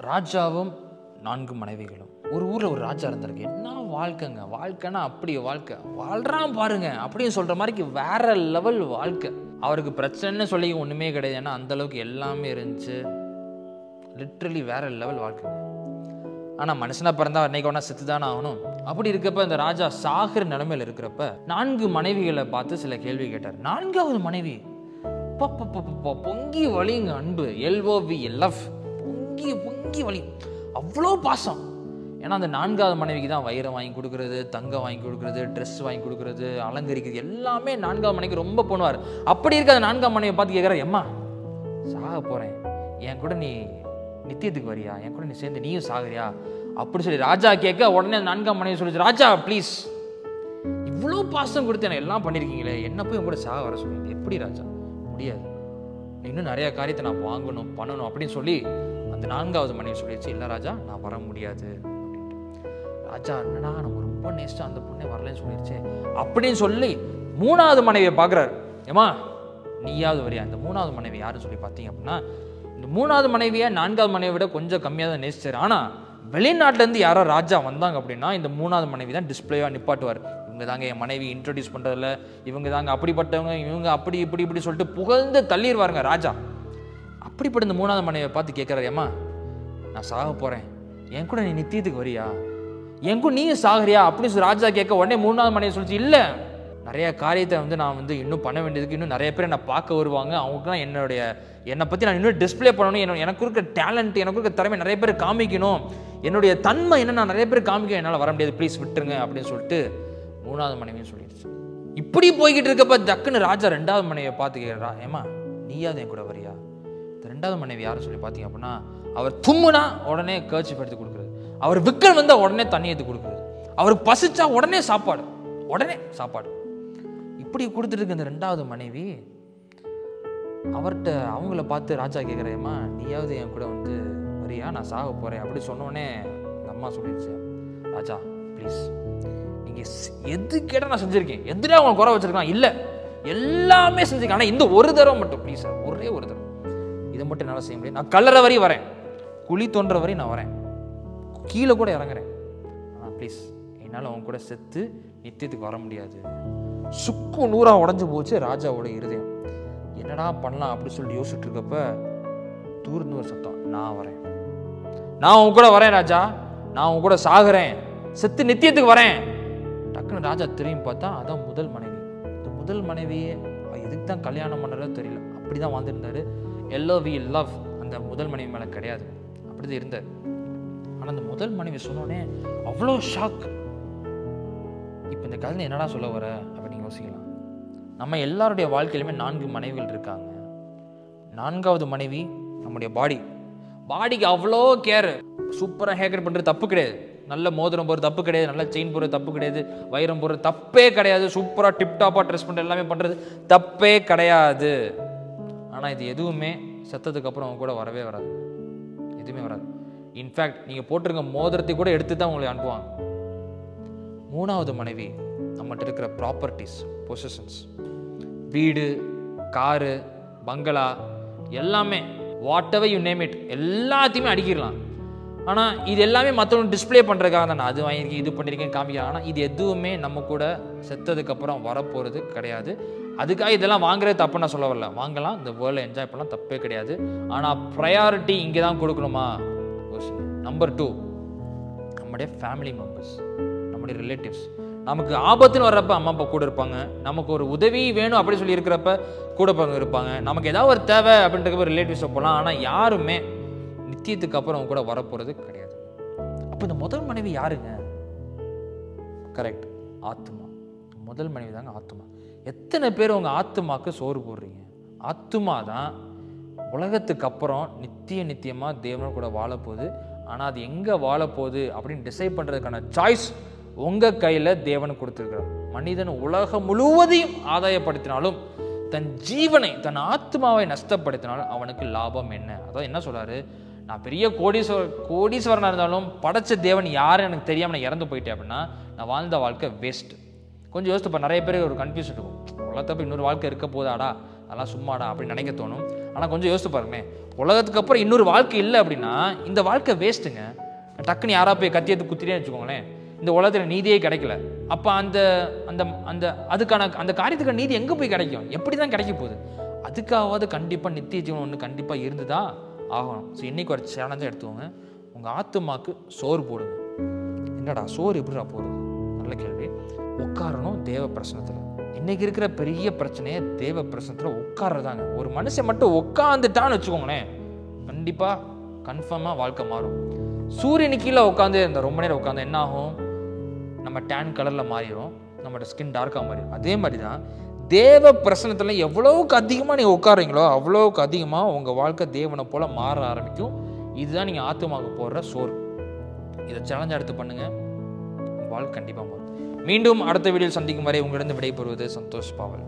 ராஜாவும் நான்கு மனைவிகளும். ஒரு ஊரில் ஒரு ராஜா இருந்திருக்கு. என்ன வாழ்க்கைங்க? வாழ்க்கைன்னா அப்படி வாழ்க்கை. வாழ்றான் பாருங்க. அப்படின்னு சொல்கிற மாதிரி வேற லெவல் வாழ்க்கை. அவருக்கு பிரச்சனைன்னு சொல்லி ஒன்றுமே கிடையாது. ஏன்னா அந்த அளவுக்கு எல்லாமே இருந்துச்சு. லிட்ரலி வேற லெவல் வாழ்க்கைங்க ஆனால் மனுஷனா பிறந்தா அன்னைக்கு ஒன்றா செத்து தானே ஆகணும். அப்படி இருக்கப்ப இந்த ராஜா சாகிற நிலைமையில இருக்கிறப்ப நான்கு மனைவிகளை பார்த்து சில கேள்வி கேட்டார். நான்காவது மனைவி பொங்கி வழிங்க அன்பு. எல்ஓவி லவ் பொங்கி பொங்கி வலி. அவ்வளோ பாசம். ஏன்னா அந்த நான்காவது மனைவிக்கு தான் வைரம் வாங்கி கொடுக்குறது தங்கம் வாங்கி கொடுக்குறது ட்ரெஸ் வாங்கி கொடுக்குறது அலங்கரிக்கிறது எல்லாமே நான்காவது மனைவிக்கு ரொம்ப பண்ணுவார். அப்படி இருக்க அந்த நான்காம் மனைவி பார்த்து கேட்குற எம்மா சாக போகிறேன் என் கூட நீ நித்தியத்துக்கு வரியா? என் கூட நீ சேர்ந்து நீயும் சாகுறியா? அப்படி சொல்லி ராஜா கேட்க உடனே அந்த நான்காம் மனைவி சொல்லிச்சு ராஜா ப்ளீஸ் இவ்வளோ பாசம் கொடுத்து எனக்கு எல்லாம் பண்ணியிருக்கீங்களே என்ன போய் கூட சாக வர சொல்லுங்க எப்படி ராஜா? முடியாது. இன்னும் நிறையா காரியத்தை நான் வாங்கணும் பண்ணணும் அப்படின்னு சொல்லி அந்த நான்காவது மனைவி சொல்லிடுச்சு இல்லை ராஜா நான் வர முடியாது. ராஜா என்னடா நம்ம ரொம்ப நேஸ்ட்டாக அந்த பொண்ணே வரலன்னு சொல்லிடுச்சு. அப்படின்னு சொல்லி மூணாவது மனைவியை பார்க்குறாரு. ஏமா நீயாவது வரியா? இந்த மூணாவது மனைவி யாருன்னு சொல்லி பார்த்தீங்க அப்படின்னா இந்த மூணாவது மனைவியை நான்காவது மனைவியை விட கொஞ்சம் கம்மியாக தான் நேசிச்சார். ஆனால் வெளிநாட்டிலேருந்து யாரோ ராஜா வந்தாங்க அப்படின்னா இந்த மூணாவது மனைவி தான் டிஸ்பிளேவாக நிப்பாட்டுவார். இவங்க தாங்க என் மனைவி இன்ட்ரடியூஸ் பண்ணுறதில்ல இவங்க தாங்க அப்படிப்பட்டவங்க இவங்க அப்படி இப்படி இப்படி சொல்லிட்டு புகழ்ந்து தள்ளிடுவாருங்க ராஜா. அப்படிப்பட்ட இந்த மூணாவது மனைவியை பார்த்து கேட்குறாரு ஏம்மா நான் சாக போகிறேன் என் கூட நீ நித்தியத்துக்கு வரியா? என் கூட நீயும் சாகுறியா? அப்படின்னு சொல்லி ராஜா கேட்க உடனே மூணாவது மனைவி சொல்லிச்சு இல்லை. நிறைய காரியத்தை வந்து நான் வந்து இன்னும் பண்ண வேண்டியதுக்கு இன்னும் நிறைய பேர் என்னை பார்க்க வருவாங்க. அவங்களுக்குலாம் என்னுடைய என்னை பற்றி நான் இன்னும் டிஸ்ப்ளே பண்ணணும். என்ன எனக்கு இருக்க டேலண்ட் எனக்கு இருக்க திறமை நிறைய பேர் காமிக்கணும். என்னுடைய தன்மை என்ன? நான் நிறைய பேர் காமிக்க என்னால் வர முடியாது. ப்ளீஸ் விட்டுருங்க. அப்படின்னு சொல்லிட்டு மூணாவது மனைவியும் சொல்லிடுச்சு. இப்படி போய்கிட்டு இருக்கப்ப டக்குன்னு ராஜா ரெண்டாவது மனைவியை பார்த்து கேட்குறா ஏமா நீயாவது என் கூட வரியா? ரெண்டாவது மனைவி யாரும் சொல்லி பார்த்தீங்க அப்படின்னா அவர் தும்முனா உடனே கேர்ச்சி எடுத்து கொடுக்குறது. அவர் விக்கல் வந்தால் உடனே தண்ணி எடுத்து கொடுக்குறது. அவர் பசிச்சா உடனே சாப்பாடு. உடனே சாப்பாடு. இப்படி கொடுத்துட்டு இந்த ரெண்டாவது மனைவி அவர்கிட்ட அவங்கள பார்த்து ராஜா கேட்குறேம்மா நீயாவது என் கூட வந்து வரியா? நான் சாக போகிறேன் அப்படி சொன்னோடனே எங்கள் அம்மா சொல்லிடுச்சு. ராஜா ப்ளீஸ் நீங்கள் எது கேட்டால் நான் செஞ்சுருக்கேன். எதுனா அவங்க குறை வச்சிருக்கான் இல்லை. எல்லாமே செஞ்சுருக்கேன். ஆனால் இந்த ஒரு தடவை மட்டும் ப்ளீஸ் சார் ஒரே ஒரு தடவை. இதை மட்டும் என்னால் செய்ய முடியும் நான் கல்லற வரையும் வரேன். குழி தோன்ற வரையும் நான் வரேன். கீழே கூட இறங்குறேன். ஆனால் ப்ளீஸ் என்னால் அவங்க கூட செத்து நித்தியத்துக்கு வர முடியாது. சுக்கு நூறாக உடஞ்சு போச்சு ராஜாவோட இருதயம். என்னடா பண்ணலாம் அப்படின்னு சொல்லி யோசிச்சுட்டு இருக்கப்ப தூர்ந்து ஒரு சத்தம் நான் வரேன். நான் உன் கூட வரேன் ராஜா. நான் உன் கூட சாகுறேன். செத்து நித்தியத்துக்கு வரேன். டக்குன்னு ராஜா திரும்பி பார்த்தா அதான் முதல் மனைவி. இந்த முதல் மனைவியே எதுக்கு தான் கல்யாணம் பண்ணுறதோ தெரியல. அப்படி தான் வாழ்ந்துருந்தாரு எல்லோ வி லவ் அந்த முதல் மனைவி மேலே கிடையாது. அப்படி தான் இருந்தார். ஆனால் அந்த முதல் மனைவி சொன்னோடனே அவ்வளோ ஷாக் இப்போ இந்த கதையில் என்னடா சொல்ல வர? அப்படின்னு யோசிக்கலாம். நம்ம எல்லாருடைய வாழ்க்கையிலுமே நான்கு மனைவிகள் இருக்காங்க. நான்காவது மனைவி நம்முடைய பாடி. பாடிக்கு அவ்வளோ கேர் சூப்பராக ஹேக்கர் பண்ணுறது தப்பு கிடையாது. நல்ல மோதிரம் போகிறது தப்பு கிடையாது. நல்ல செயின் போகிறது தப்பு கிடையாது. வைரம் போகிறது தப்பே கிடையாது. சூப்பராக டிப்டாப்பாக ட்ரெஸ் பண்ணுறது எல்லாமே பண்ணுறது தப்பே கிடையாது. ஆனால் இது எதுவுமே செத்ததுக்கு அப்புறம் அவங்க கூட வரவே வராது. எதுவுமே வராது. இன்ஃபேக்ட் நீங்கள் போட்டிருக்க மோதிரத்தை கூட எடுத்து தான் உங்களை அனுப்புவாங்க. மூணாவது மனைவி நம்மகிட்ட இருக்கிற ப்ராப்பர்ட்டிஸ் பொசிஷன்ஸ் வீடு காரு பங்களா எல்லாமே whatever you name it எல்லாத்தையுமே அடிக்கிடலாம். ஆனால் இது எல்லாமே மற்றவங்க டிஸ்ப்ளே பண்ணுறதுக்காக தான். நான் அது வாங்கியிருக்கேன் இது பண்ணியிருக்கேன் காமிக்கிறேன் ஆனால் இது எதுவுமே நம்ம கூட செத்ததுக்கப்புறம் வரப்போகிறது கிடையாது. அதுக்காக இதெல்லாம் வாங்குறது தப்பு நான் சொல்ல வரல. வாங்கலாம் இந்த வேர்ல்டை என்ஜாய் பண்ணலாம் தப்பே கிடையாது. ஆனால் ப்ரையாரிட்டி இங்கே தான் கொடுக்கணுமா? நம்பர் டூ நம்முடைய ஃபேமிலி மெம்பர்ஸ் நம்முடைய ரிலேட்டிவ்ஸ் நமக்கு ஆபத்துன்னு வர்றப்ப அம்மா அப்பா கூட இருப்பாங்க. நமக்கு ஒரு உதவி வேணும் அப்படின்னு சொல்லி இருக்கிறப்ப கூட பங்க இருப்பாங்க. நமக்கு ஏதாவது ஒரு தேவை அப்படின்றப்ப ரிலேட்டிவ்ஸை போகலாம். ஆனால் யாருமே நித்தியத்துக்கு அப்புறம் அவங்க கூட வரப்போகிறது கிடையாது. அப்போ இந்த முதல் மனைவி யாருங்க? கரெக்ட் ஆத்மா முதல் மனைவி தாங்க ஆத்மா எத்தனை பேர் உங்கள் ஆத்துமாக்கு சோறு போடுறீங்க? ஆத்துமா தான் உலகத்துக்கு அப்புறம் நித்திய நித்தியமாக தேவனோட கூட வாழப்போகுது. ஆனால் அது எங்கே வாழப்போகுது அப்படின்னு டிசைட் பண்ணுறதுக்கான சாய்ஸ் உங்கள் கையில் தேவன் கொடுத்துருக்கிறார். மனிதன் உலகம் முழுவதையும் ஆதாயப்படுத்தினாலும் தன் ஜீவனை தன் ஆத்மாவை நஷ்டப்படுத்தினாலும் அவனுக்கு லாபம் என்ன? அதான் என்ன சொல்கிறாரு நான் பெரிய கோடீஸ்வர கோடீஸ்வரனாக இருந்தாலும் படைச்ச தேவன் யாருன்னு எனக்கு தெரியாமல் நான் இறந்து போயிட்டேன் அப்படின்னா நான் வாழ்ந்த வாழ்க்கை வேஸ்ட்டு கொஞ்சம் யோசித்துப்பா நிறைய பேர் ஒரு கன்ஃபியூஸ் இருக்கும். உலகத்தப்ப இன்னொரு வாழ்க்கை இருக்க போதாடா? அதெல்லாம் சும்மாடா அப்படின்னு நினைக்க தோணும். ஆனால் கொஞ்சம் யோசித்து பாருங்களேன். உலகத்துக்கு அப்புறம் இன்னொரு வாழ்க்கை இல்லை அப்படின்னா இந்த வாழ்க்கை வேஸ்ட்டுங்க டக்குன்னு யாரா போய் கத்தி எடுத்து குத்திட்டே வச்சுக்கோங்களேன். இந்த உலகத்தில் நீதியே கிடைக்கல. அப்போ அந்த அந்த அந்த அதுக்கான அந்த காரியத்துக்கான நீதி எங்கே போய் கிடைக்கும்? எப்படி தான் கிடைக்க போகுது? அதுக்காவது கண்டிப்பாக நித்திய ஜீவன் ஒன்று கண்டிப்பாக இருந்துதா ஆகணும். ஸோ இன்னைக்கு ஒரு சேலஞ்சாக எடுத்துக்கோங்க. உங்கள் ஆத்துமாக்கு சோறு போடுங்க. என்னடா சோறு எப்படிடா போடுது நல்ல கேள்வி. உட்காரணும் தேவ பிரசனத்தில். இன்னைக்கு இருக்கிற பெரிய பிரச்சனையே தேவ பிரசனத்தில் உட்காரதாங்க ஒரு மனுஷன் மட்டும் உட்காந்துட்டான்னு வச்சுக்கோங்களேன் கண்டிப்பாக கன்ஃபார்மாக வாழ்க்கை மாறும். சூரியனு கீழே உட்காந்து இந்த ரொம்ப நேரம் உட்காந்து என்ன ஆகும்? நம்ம டேன் கலரில் மாறிடும் நம்மளோட ஸ்கின் டார்க்காக மாறிடும் அதே மாதிரி தான் தேவ பிரசனத்தில் எவ்வளோவுக்கு அதிகமாக நீங்கள் உட்காரீங்களோ அவ்வளோவுக்கு அதிகமாக உங்கள் வாழ்க்கை தேவனை போல் மாற ஆரம்பிக்கும். இதுதான் நீங்கள் ஆத்துமாவுக்கு போடுற சோறு. இதை சேலஞ்சாக எடுத்து பண்ணுங்கள் வாழ்க்கை கண்டிப்பாக மாறும். மீண்டும் அடுத்த வீடியோவில் சந்திக்கும் வரை உங்களிடம் விடைபெறுவது சந்தோஷ் பாவல்.